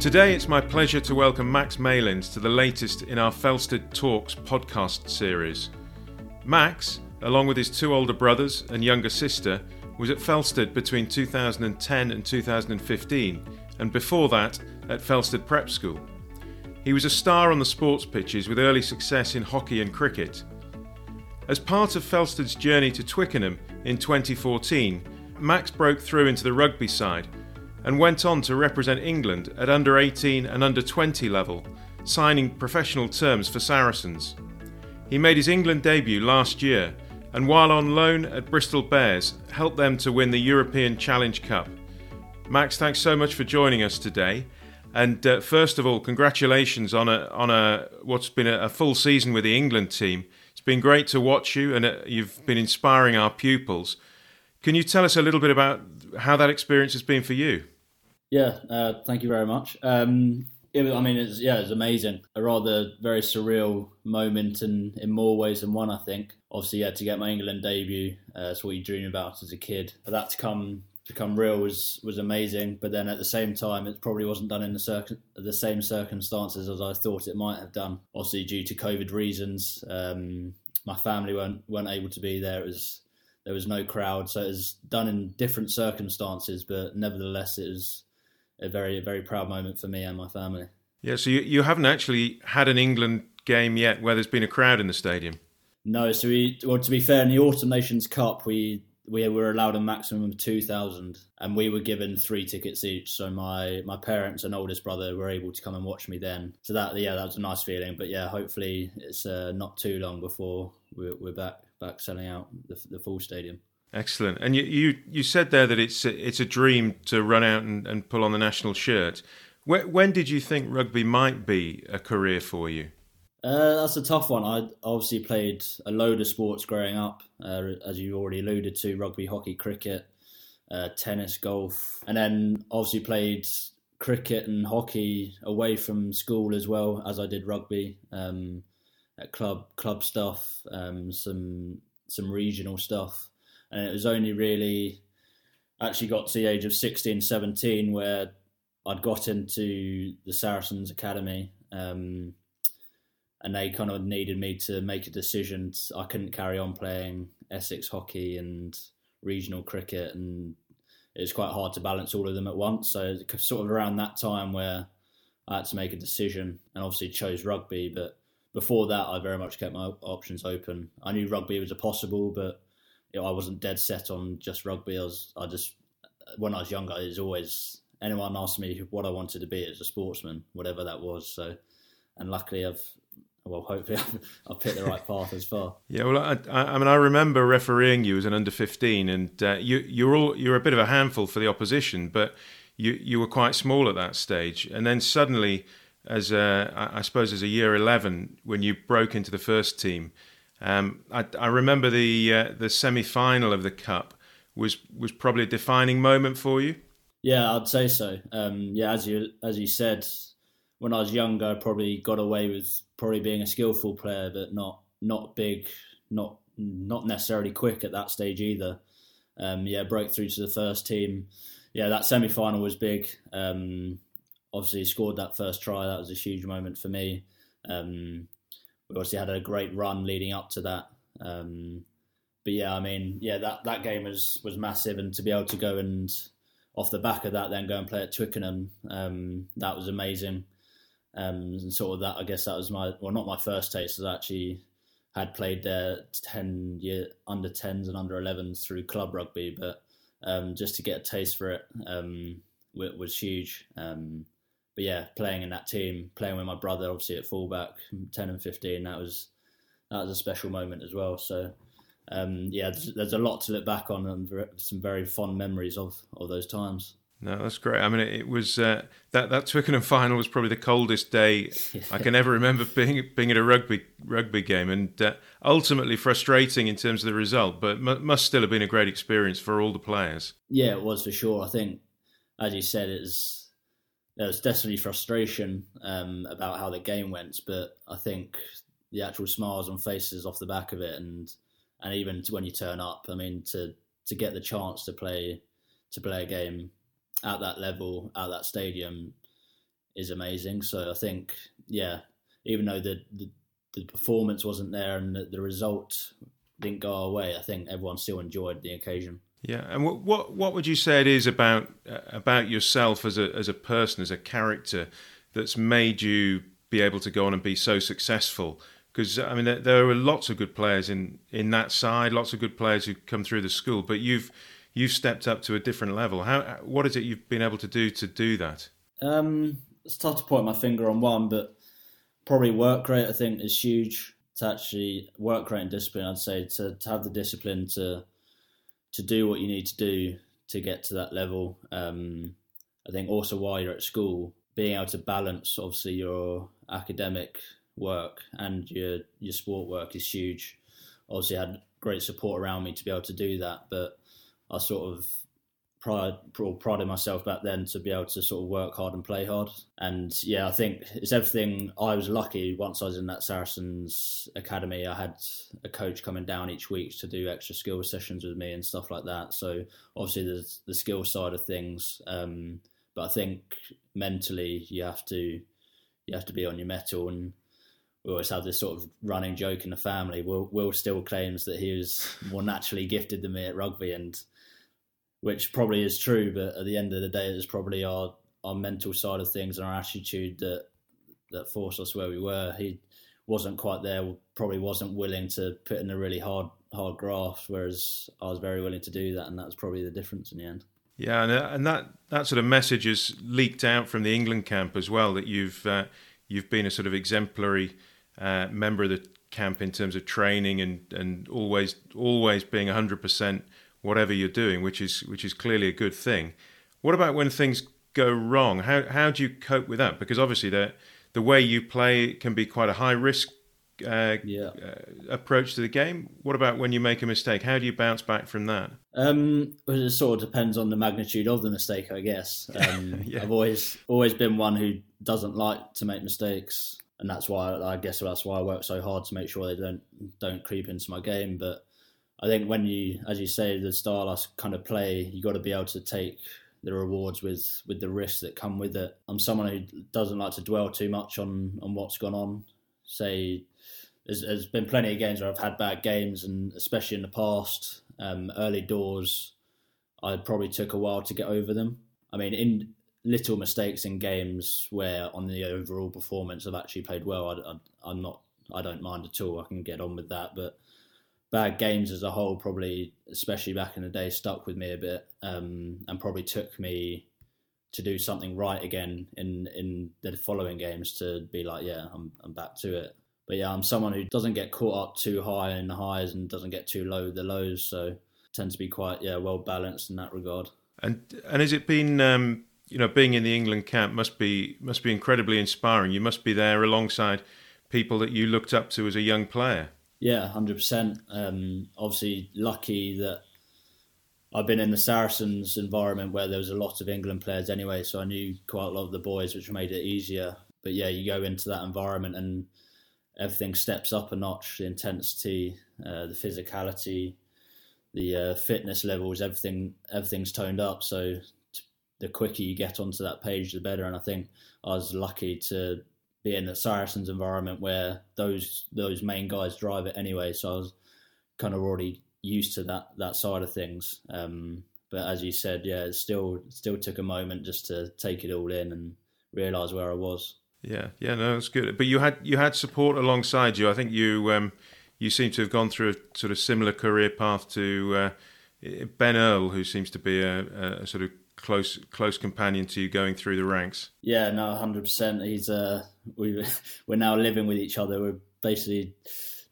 Today, it's my pleasure to welcome Max Malins to the latest in our Felsted Talks podcast series. Max, along with his two older brothers and younger sister, was at Felsted between 2010 and 2015, and before that, at Felsted Prep School. He was a star on the sports pitches with early success in hockey and cricket. As part of Felsted's journey to Twickenham in 2014, Max broke through into the rugby side and went on to represent England at under 18 and under 20 level, signing professional terms for Saracens. He made his England debut last year and while on loan at Bristol Bears, helped them to win the European Challenge Cup. Max, thanks so much for joining us today. And uh, first of all, congratulations on a on a what's been a, a, full season with the England team. It's been great to watch you, and uh, you've been inspiring our pupils. Can you tell us a little bit about how that experience has been for you? Yeah, uh, thank you very much. Um, it, I mean, it's yeah, it's amazing. A rather very surreal moment, and in more ways than one, I think. Obviously, yeah, to get my England debut, uh, that's what you dream about as a kid. For that to come become real was was amazing. But then at the same time, it probably wasn't done in the circ- the same circumstances as I thought it might have done. Obviously, due to COVID reasons, um, my family weren't weren't able to be there. It was there was no crowd, so it was done in different circumstances. But nevertheless, it was a very very proud moment for me and my family. Yeah, so you, you haven't actually had an England game yet where there's been a crowd in the stadium. No, so we well to be fair, in the Autumn Nations Cup we we were allowed a maximum of two thousand, and we were given three tickets each. So my my parents and oldest brother were able to come and watch me then. So that yeah, that was a nice feeling. But yeah, hopefully it's uh, not too long before we're, we're back back selling out the, the full stadium. Excellent. And you, you, you said there that it's a, it's a dream to run out and, and pull on the national shirt. When, when did you think rugby might be a career for you? Uh, that's a tough one. I obviously played a load of sports growing up, uh, as you already alluded to rugby, hockey, cricket, uh, tennis, golf, and then obviously played cricket and hockey away from school as well as I did rugby um, club club stuff, um, some some regional stuff and it was only really actually got to the age of 16, 17 where I'd got into the Saracens Academy. Um, and they kind of needed me to make a decision. I couldn't carry on playing Essex hockey and regional cricket, and it was quite hard to balance all of them at once. So sort of around that time where I had to make a decision, and obviously chose rugby. But before that, I very much kept my options open. I knew rugby was a possible, but you know, I wasn't dead set on just rugby. I was, I just, when I was younger, it was always anyone asked me what I wanted to be as a sportsman, whatever that was. So, and luckily I've, well, hopefully I've, picked the right path as far. Yeah, well, I, I, mean, I remember refereeing you as an under fifteen, and uh, you you're all you're a bit of a handful for the opposition, but you you were quite small at that stage, and then suddenly, as a, I suppose as a year eleven, when you broke into the first team um, I, I, remember the uh, the semi final of the cup was was probably a defining moment for you. Yeah, I'd say so. Um, yeah, as you as you said, when I was younger, I probably got away with probably being a skillful player, but not not big, not not necessarily quick at that stage either. Um, yeah, broke through to the first team. Yeah, that semi final was big. Um, obviously, scored that first try. That was a huge moment for me. Um, we obviously had a great run leading up to that. Um, but yeah, I mean, yeah, that, that game was was massive, and to be able to go and off the back of that, then go and play at Twickenham, um, that was amazing. Um, and sort of that, I guess that was my well, not my first taste. I actually had played there ten year under tens and under 11s through club rugby, but um, just to get a taste for it um, was huge. Um, but yeah, playing in that team, playing with my brother, obviously at fullback, ten and fifteen, that was that was a special moment as well. So um, yeah, there's, there's, a lot to look back on and some very fond memories of of those times. No, that's great. I mean, it was uh, that that Twickenham final was probably the coldest day I can ever remember being being at a rugby rugby game, and uh, ultimately frustrating in terms of the result, but m- must still have been a great experience for all the players. Yeah, it was for sure. I think, as you said, it's there was definitely frustration um, about how the game went, but I think the actual smiles on faces off the back of it, and and even when you turn up, I mean, to to get the chance to play to play a game at that level at that stadium is amazing. So I think, yeah, even though the the, the performance wasn't there and the, the result didn't go our way, I think everyone still enjoyed the occasion. Yeah, and what what what would you say it is about uh, about yourself as a as a person, as a character, that's made you be able to go on and be so successful? Because I mean, there, there, are lots of good players in in that side, lots of good players who come through the school, but you've you've stepped up to a different level. How what is it you've been able to do to do that? Um, it's tough to point my finger on one, but probably work rate. I think is huge. To actually work rate and discipline, I'd say to, to have the discipline to to do what you need to do to get to that level. Um, I think also while you're at school, being able to balance obviously your academic work and your your sport work is huge. Obviously, I had great support around me to be able to do that, but I sort of pride prided myself back then to be able to sort of work hard and play hard. And yeah, I think it's everything. I was lucky once I was in that Saracens academy. I had a coach coming down each week to do extra skill sessions with me and stuff like that. So obviously there's the skill side of things, um, but I think mentally you have to you have to be on your mettle and. We always have this sort of running joke in the family. Will, Will still claims that he was more naturally gifted than me at rugby, and which probably is true. But at the end of the day, it's probably our our mental side of things and our attitude that that forced us where we were. He wasn't quite there. Probably wasn't willing to put in a really hard hard graft, whereas I was very willing to do that, and that was probably the difference in the end. Yeah, and, uh, and that, that sort of message has leaked out from the England camp as well. That you've uh, you've been a sort of exemplary uh, member of the camp in terms of training and, and always always being hundred percent whatever you're doing, which is which is clearly a good thing. What about when things go wrong? How how do you cope with that? Because obviously the the way you play can be quite a high risk uh, yeah. uh, approach to the game. What about when you make a mistake? How do you bounce back from that? Um, well, it sort of depends on the magnitude of the mistake, I guess. Um, yeah. I've always always been one who doesn't like to make mistakes, and that's why I guess that's why I work so hard to make sure they don't don't creep into my game. But I think when you, as you say, the style I kind of play, you got to be able to take the rewards with with the risks that come with it. I'm someone who doesn't like to dwell too much on on what's gone on. Say, there's, there's been plenty of games where I've had bad games, and especially in the past, um, early doors, I probably took a while to get over them. I mean, in little mistakes in games where on the overall performance I've actually played well, I, I, I'm not, I don't mind at all. I can get on with that, but bad games as a whole probably, especially back in the day, stuck with me a bit um, and probably took me to do something right again in in the following games to be like, yeah, I'm I'm back to it. But yeah, I'm someone who doesn't get caught up too high in the highs and doesn't get too low the lows. So tend to be quite yeah well balanced in that regard. And and has it been um, you know being in the England camp must be must be incredibly inspiring. You must be there alongside people that you looked up to as a young player. Yeah, hundred um, percent. Obviously, lucky that I've been in the Saracens environment where there was a lot of England players anyway, so I knew quite a lot of the boys, which made it easier. But yeah, you go into that environment and everything steps up a notch. The intensity, uh, the physicality, the uh, fitness levels, everything everything's toned up. So the quicker you get onto that page, the better. And I think I was lucky to be in the Saracens environment where those those main guys drive it anyway. So I was kind of already used to that that side of things. Um, but as you said, yeah, it still still took a moment just to take it all in and realise where I was. Yeah, yeah, no, that's good. But you had you had support alongside you. I think you um, you seem to have gone through a sort of similar career path to uh, Ben Earl, who seems to be a, a, sort of close close companion to you going through the ranks. Yeah, no, hundred percent. He's uh, we we're now living with each other. We're basically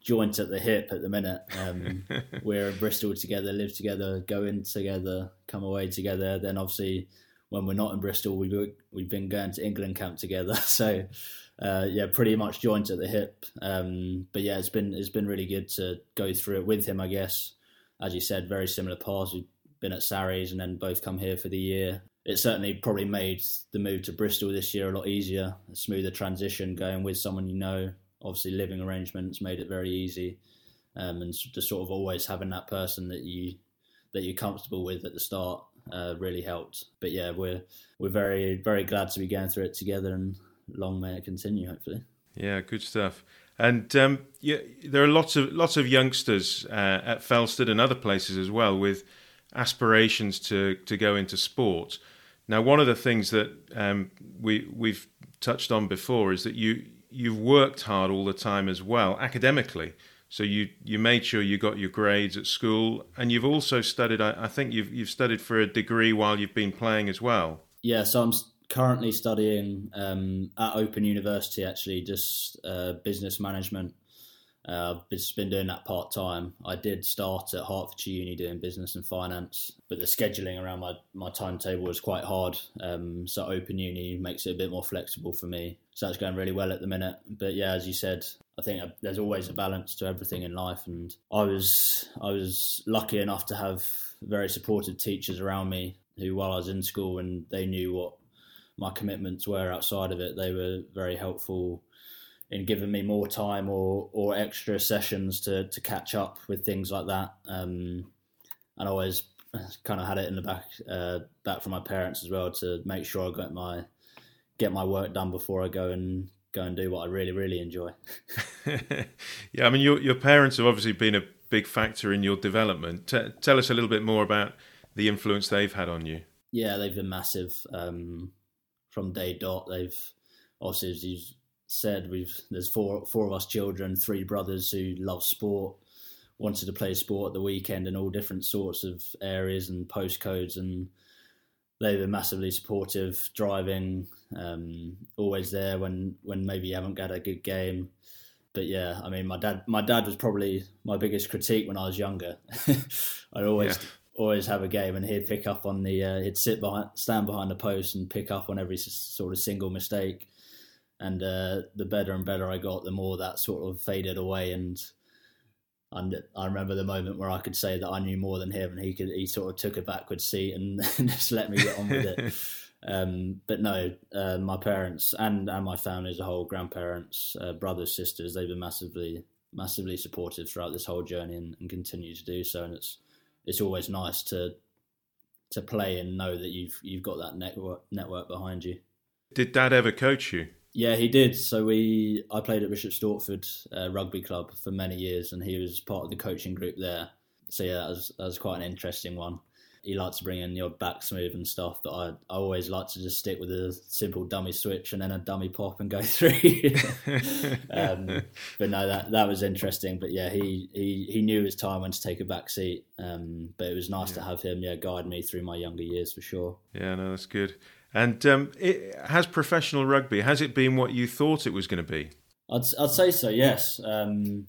joint at the hip at the minute. Um, we're in Bristol together, live together, go in together, come away together. Then obviously, when we're not in Bristol, we we've been going to England camp together. So uh, yeah, pretty much joint at the hip. Um, but yeah, it's been it's been really good to go through it with him. I guess, as you said, very similar paths. We've been at Sarries and then both come here for the year it certainly probably made the move to Bristol this year a lot easier, a smoother transition going with someone you know. Obviously, living arrangements made it very easy, um, and just sort of always having that person that you that you're comfortable with at the start uh, really helped. But yeah, we're we're very very glad to be going through it together, and long may it continue. Hopefully. Yeah, good stuff. And um, yeah, there are lots of lots of youngsters uh, at Felsted and other places as well with aspirations to to go into sport. Now, one of the things that um, we we've touched on before is that you you've worked hard all the time as well academically. So you you made sure you got your grades at school, and you've also studied. I, I think you've you've studied for a degree while you've been playing as well. Yeah, so I'm currently studying um, at Open University, actually, just uh, business management. Uh, I've just been doing that part time. I did start at Hertfordshire Uni doing business and finance, but the scheduling around my, my timetable was quite hard. Um, so Open Uni makes it a bit more flexible for me. So that's going really well at the minute. But yeah, as you said, I think there's always a balance to everything in life, and I was I was lucky enough to have very supportive teachers around me who, while I was in school, and they knew what my commitments were outside of it. They were very helpful in giving me more time or or extra sessions to to catch up with things like that. Um, and I always kind of had it in the back uh, back from my parents as well to make sure I got my get my work done before I go and go and do what I really really enjoy. yeah, I mean your your parents have obviously been a big factor in your development. T- tell us a little bit more about the influence they've had on you. Yeah, they've been massive. Um, from day dot. They've obviously, said, we've there's four four of us children, three brothers who love sport, wanted to play sport at the weekend in all different sorts of areas and postcodes, and they were massively supportive, driving, um, always there when when maybe you haven't got a good game. But yeah, I mean, my dad, my dad was probably my biggest critique when I was younger. I'd always yeah always have a game, and he'd pick up on the uh, he'd sit behind, stand behind the post, and pick up on every sort of single mistake. And uh, the better and better I got, the more that sort of faded away. And and I remember the moment where I could say that I knew more than him, and he could he sort of took a backward seat and, just let me get on with it. Um, but no, uh, my parents and and my family as a whole, grandparents, uh, brothers, sisters, they've been massively massively supportive throughout this whole journey and, and continue to do so. And it's it's always nice to to play and know that you've you've got that network network behind you. Did Dad ever coach you? Yeah, he did. So we I played at Bishop Stortford uh, Rugby Club for many years, and he was part of the coaching group there. So yeah, that was that was quite an interesting one he likes to bring in your back smooth and stuff, but I, I always like to just stick with a simple dummy switch and then a dummy pop and go through. um, but no, that that was interesting. But yeah, he, he, he knew his time when to take a back seat. Um, but it was nice yeah. to have him, yeah, guide me through my younger years for sure. Yeah, no, that's good. And um, it, has professional rugby has it been what you thought it was going to be? I'd I'd say so. Yes. Um,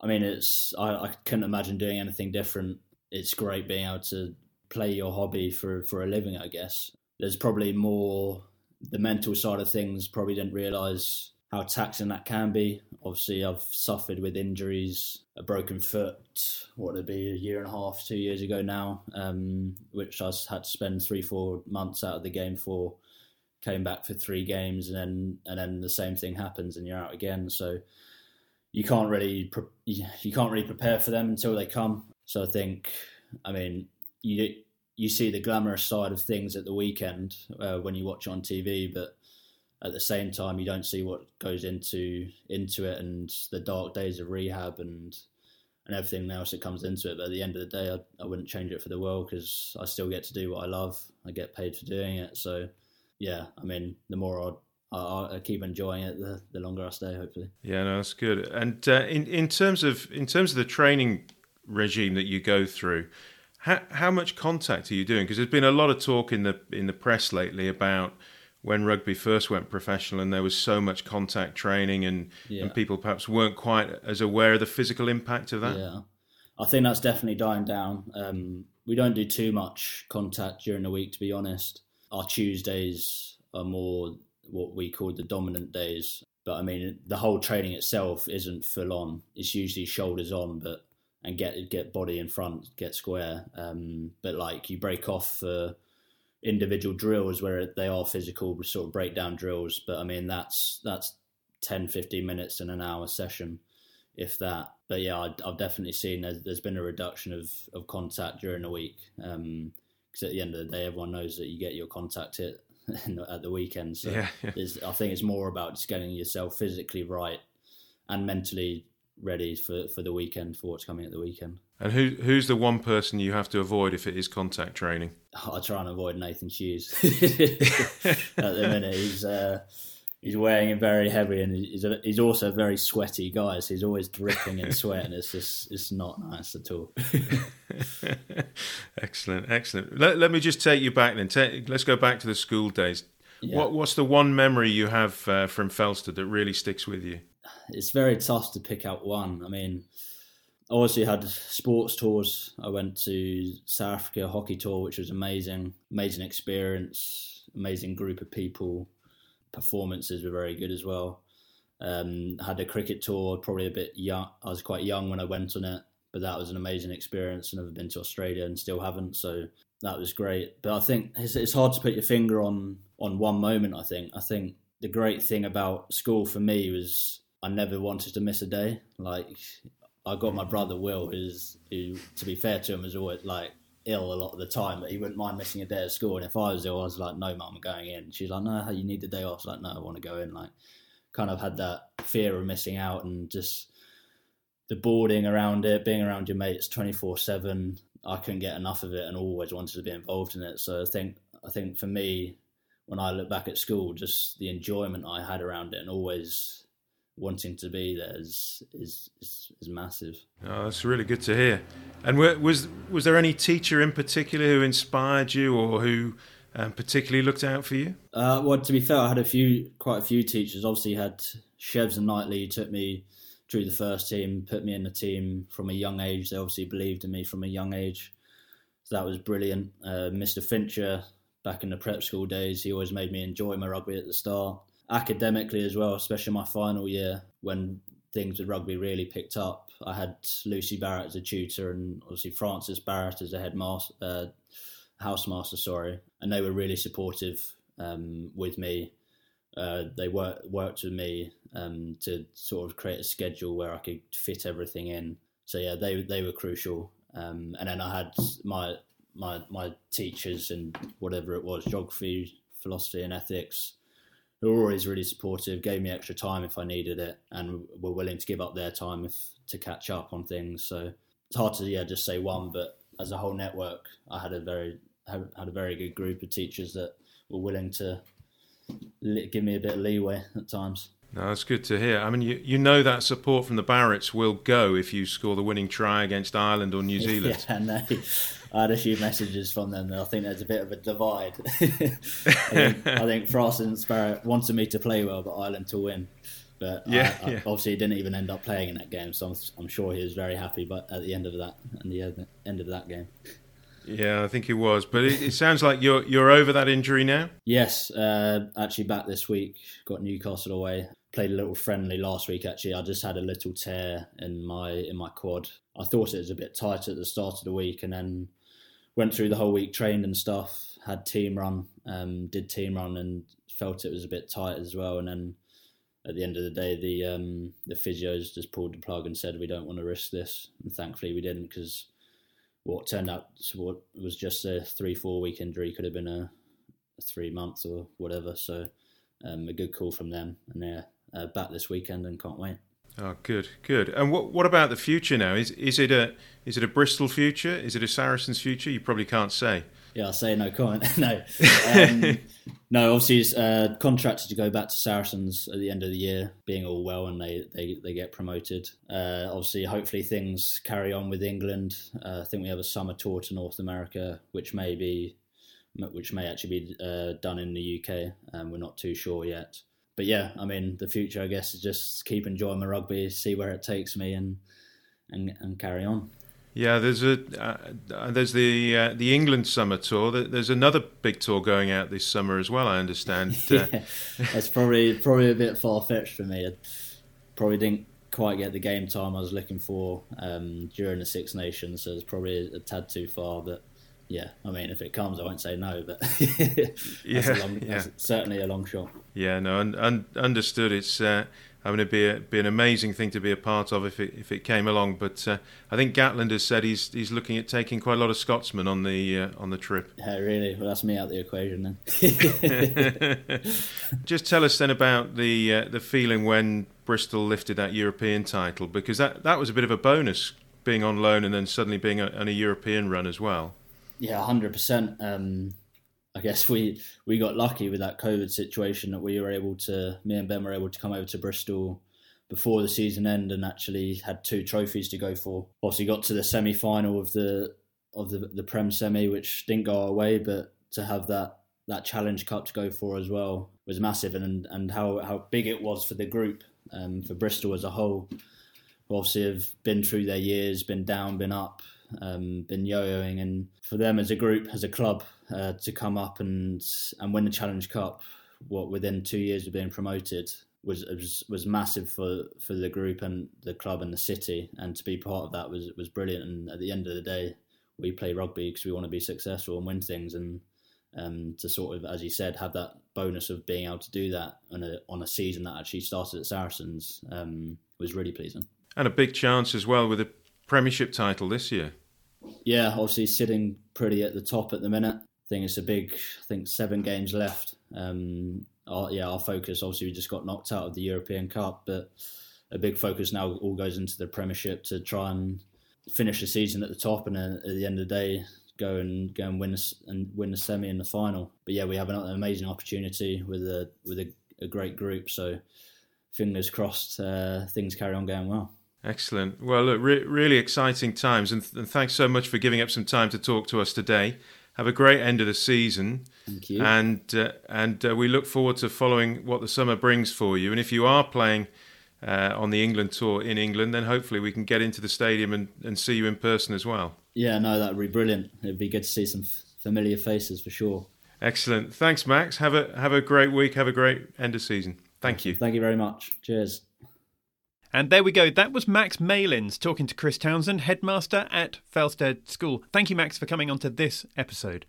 I mean, it's I, I couldn't imagine doing anything different. It's great being able to play your hobby for for a living. I guess there's probably more the mental side of things. Probably didn't realise how taxing that can be. Obviously, I've suffered with injuries, a broken foot. What would be a year and a half, two years ago now, um, which I had to spend three, four months out of the game for. Came back for three games, and then and then the same thing happens, and you're out again. So you can't really pre- you can't really prepare for them until they come. So I think, I mean, you you see the glamorous side of things at the weekend uh, when you watch on TV, but at the same time you don't see what goes into into it and the dark days of rehab and and everything else that comes into it. But at the end of the day, I, I wouldn't change it for the world because I still get to do what I love. I get paid for doing it. So yeah, I mean, the more I, I, keep enjoying it, the, the longer I stay. Hopefully. Yeah, no, that's good. And uh, in in terms of in terms of the training regime that you go through how, how much contact are you doing? Because there's been a lot of talk in the in the press lately about when rugby first went professional and there was so much contact training and, yeah. and people perhaps weren't quite as aware of the physical impact of that. Yeah, I think that's definitely dying down. Um, we don't do too much contact during the week, to be honest. Our Tuesdays are more what we call the dominant days. But I mean, the whole training itself isn't full on. It's usually shoulders on, but and get get body in front, get square. Um, but like you break off for individual drills where they are physical sort of breakdown drills. But I mean that's that's 10, 15 minutes in an hour session, if that. But yeah, I, have definitely seen there's, there's been a reduction of, of contact during the week um, because because at the end of the day, everyone knows that you get your contact hit at the weekend. So Yeah, yeah. I think it's more about just getting yourself physically right and mentally ready for, for the weekend for what's coming at the weekend. And who who's the one person you have to avoid if it is contact training? I try and avoid Nathan Hughes at the minute. He's uh, he's wearing it very heavy, and he's a, he's also a very sweaty guy. So he's always dripping in sweat, and it's just it's not nice at all. excellent, excellent. Let, let me just take you back then. Take, let's go back to the school days. Yeah. What what's the one memory you have uh, from Felsted that really sticks with you? It's very tough to pick out one. I mean, I obviously had sports tours. I went to South Africa hockey tour, which was amazing, amazing experience, amazing group of people. Performances were very good as well. Um, had a cricket tour, probably a bit young. I was quite young when I went on it, but that was an amazing experience. I've never been to Australia and still haven't, so that was great. But I think it's, it's hard to put your finger on on one moment. I think I think the great thing about school for me was I never wanted to miss a day. Like I got my brother Will, who's who, to be fair to him, was always like ill a lot of the time, but he wouldn't mind missing a day at school. And if I was ill, I was like, "No, mum, I'm going in." She's like, "No, you need the day off." I like, "No, I want to go in." Like, kind of had that fear of missing out and just the boarding around it, being around your mates twenty four seven. I couldn't get enough of it, and always wanted to be involved in it. So I think I think for me, when I look back at school, just the enjoyment I had around it, and always wanting to be there is is is, is massive. Oh, that's really good to hear. And were, was was there any teacher in particular who inspired you, or who um, particularly looked out for you? Uh, well, to be fair, I had a few, quite a few teachers. Obviously, had Chevs and Knightley who took me through the first team, put me in the team from a young age. They obviously believed in me from a young age, so that was brilliant. Uh, Mr. Fincher, back in the prep school days, he always made me enjoy my rugby at the start. Academically as well, especially my final year when things with rugby really picked up. I had Lucy Barrett as a tutor and obviously Francis Barrett as a headmaster, uh, housemaster, sorry, and they were really supportive um, with me. Uh, they worked worked with me um, to sort of create a schedule where I could fit everything in. So yeah, they they were crucial. Um, and then I had my my my teachers and whatever it was, geography, philosophy, and ethics, who were always really supportive, gave me extra time if I needed it, and were willing to give up their time if to catch up on things. So it's hard to yeah just say one, but as a whole network, I had a very had, had a very good group of teachers that were willing to give me a bit of leeway at times. No, that's good to hear. I mean, you, you know that support from the Barretts will go if you score the winning try against Ireland or New Zealand. Yeah, and they, I had a few messages from them. And I think there's a bit of a divide. I, think, I think Frost and Sparrow wanted me to play well, but Ireland to win. But Yeah, I, I, yeah. obviously, he didn't even end up playing in that game. So I'm, I'm sure he was very happy. But at the end of that, at the end of that game, Yeah, I think it was. But it, it sounds like you're you're over that injury now. Yes, uh, actually back this week. Got Newcastle away. Played a little friendly last week. Actually, I just had a little tear in my in my quad. I thought it was a bit tight at the start of the week, and then went through the whole week, trained and stuff. Had team run, um, did team run, and felt it was a bit tight as well. And then at the end of the day, the um, the physios just pulled the plug and said we don't want to risk this. And thankfully, we didn't because what turned out to what was just a three four week injury could have been a, a three months or whatever. So um, a good call from them, and they're uh, back this weekend and can't wait. Oh, good, good. And what what about the future now? Is is it a is it a Bristol future? Is it a Saracens future? You probably can't say. Yeah, I'll say no comment. no, um, no. Obviously, it's uh, contracted to go back to Saracens at the end of the year, being all well, and they they, they get promoted. Uh, obviously, hopefully things carry on with England. Uh, I think we have a summer tour to North America, which may be, which may actually be uh, done in the UK. Um, we're not too sure yet. But yeah, I mean, the future, I guess, is just keep enjoying my rugby, see where it takes me, and and, and carry on. Yeah, there's a uh, there's the uh, the England summer tour. There's another big tour going out this summer as well. I understand. Uh, yeah, it's probably probably a bit far fetched for me. I probably didn't quite get the game time I was looking for um, during the Six Nations, so it's probably a, tad too far. But yeah, I mean, if it comes, I won't say no. But that's, Yeah, a long, yeah. that's certainly a long shot. Yeah, no, un- un- understood. It's uh, I mean, it'd be, a, be an amazing thing to be a part of if it if it came along. But uh, I think Gatland has said he's he's looking at taking quite a lot of Scotsmen on the uh, on the trip. Yeah, really. Well, that's me out the equation then. Just tell us then about the uh, the feeling when Bristol lifted that European title, because that that was a bit of a bonus being on loan and then suddenly being a, on a European run as well. Yeah, hundred um, percent. I guess we we got lucky with that COVID situation that we were able to, me and Ben were able to come over to Bristol before the season end and actually had two trophies to go for. Obviously, got to the semi final of the of the the Prem semi, which didn't go our way, but to have that that Challenge Cup to go for as well was massive, and and how how big it was for the group, um, for Bristol as a whole. Who obviously have been through their years, been down, been up, um, been yo-yoing, and for them as a group, as a club, uh, to come up and and win the Challenge Cup, what within two years of being promoted was was, was massive for, for the group and the club and the city, and to be part of that was was brilliant. And at the end of the day, we play rugby because we want to be successful and win things, and um, to sort of, as you said, have that bonus of being able to do that on a on a season that actually started at Saracens um, was really pleasing. And a big chance as well with a Premiership title this year. Yeah, obviously sitting pretty at the top at the minute. I think it's a big. I think seven games left. Um, our, yeah, our focus obviously we just got knocked out of the European Cup, but a big focus now all goes into the Premiership to try and finish the season at the top, and then at the end of the day go and go and win a, and win the semi and the final. But yeah, we have an amazing opportunity with a with a, a great group. So fingers crossed, uh, things carry on going well. Excellent. Well, look, re- really exciting times, and, th- and, thanks so much for giving up some time to talk to us today. Have a great end of the season. Thank you. And uh, and uh, we look forward to following what the summer brings for you. And if you are playing uh, on the England tour in England, then hopefully we can get into the stadium and, and see you in person as well. Yeah, no, that would be brilliant. It'd be good to see some familiar faces for sure. Excellent. Thanks, Max. Have a have a great week. Have a great end of season. Thank you. Thank you very much. Cheers. And there we go. That was Max Malins talking to Chris Townsend, headmaster at Felsted School. Thank you, Max, for coming on to this episode.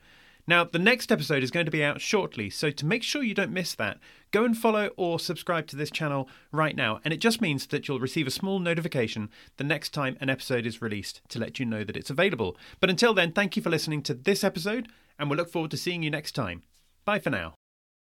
Now, the next episode is going to be out shortly, so to make sure you don't miss that, go and follow or subscribe to this channel right now. And it just means that you'll receive a small notification the next time an episode is released to let you know that it's available. But until then, thank you for listening to this episode, and we'll look forward to seeing you next time. Bye for now.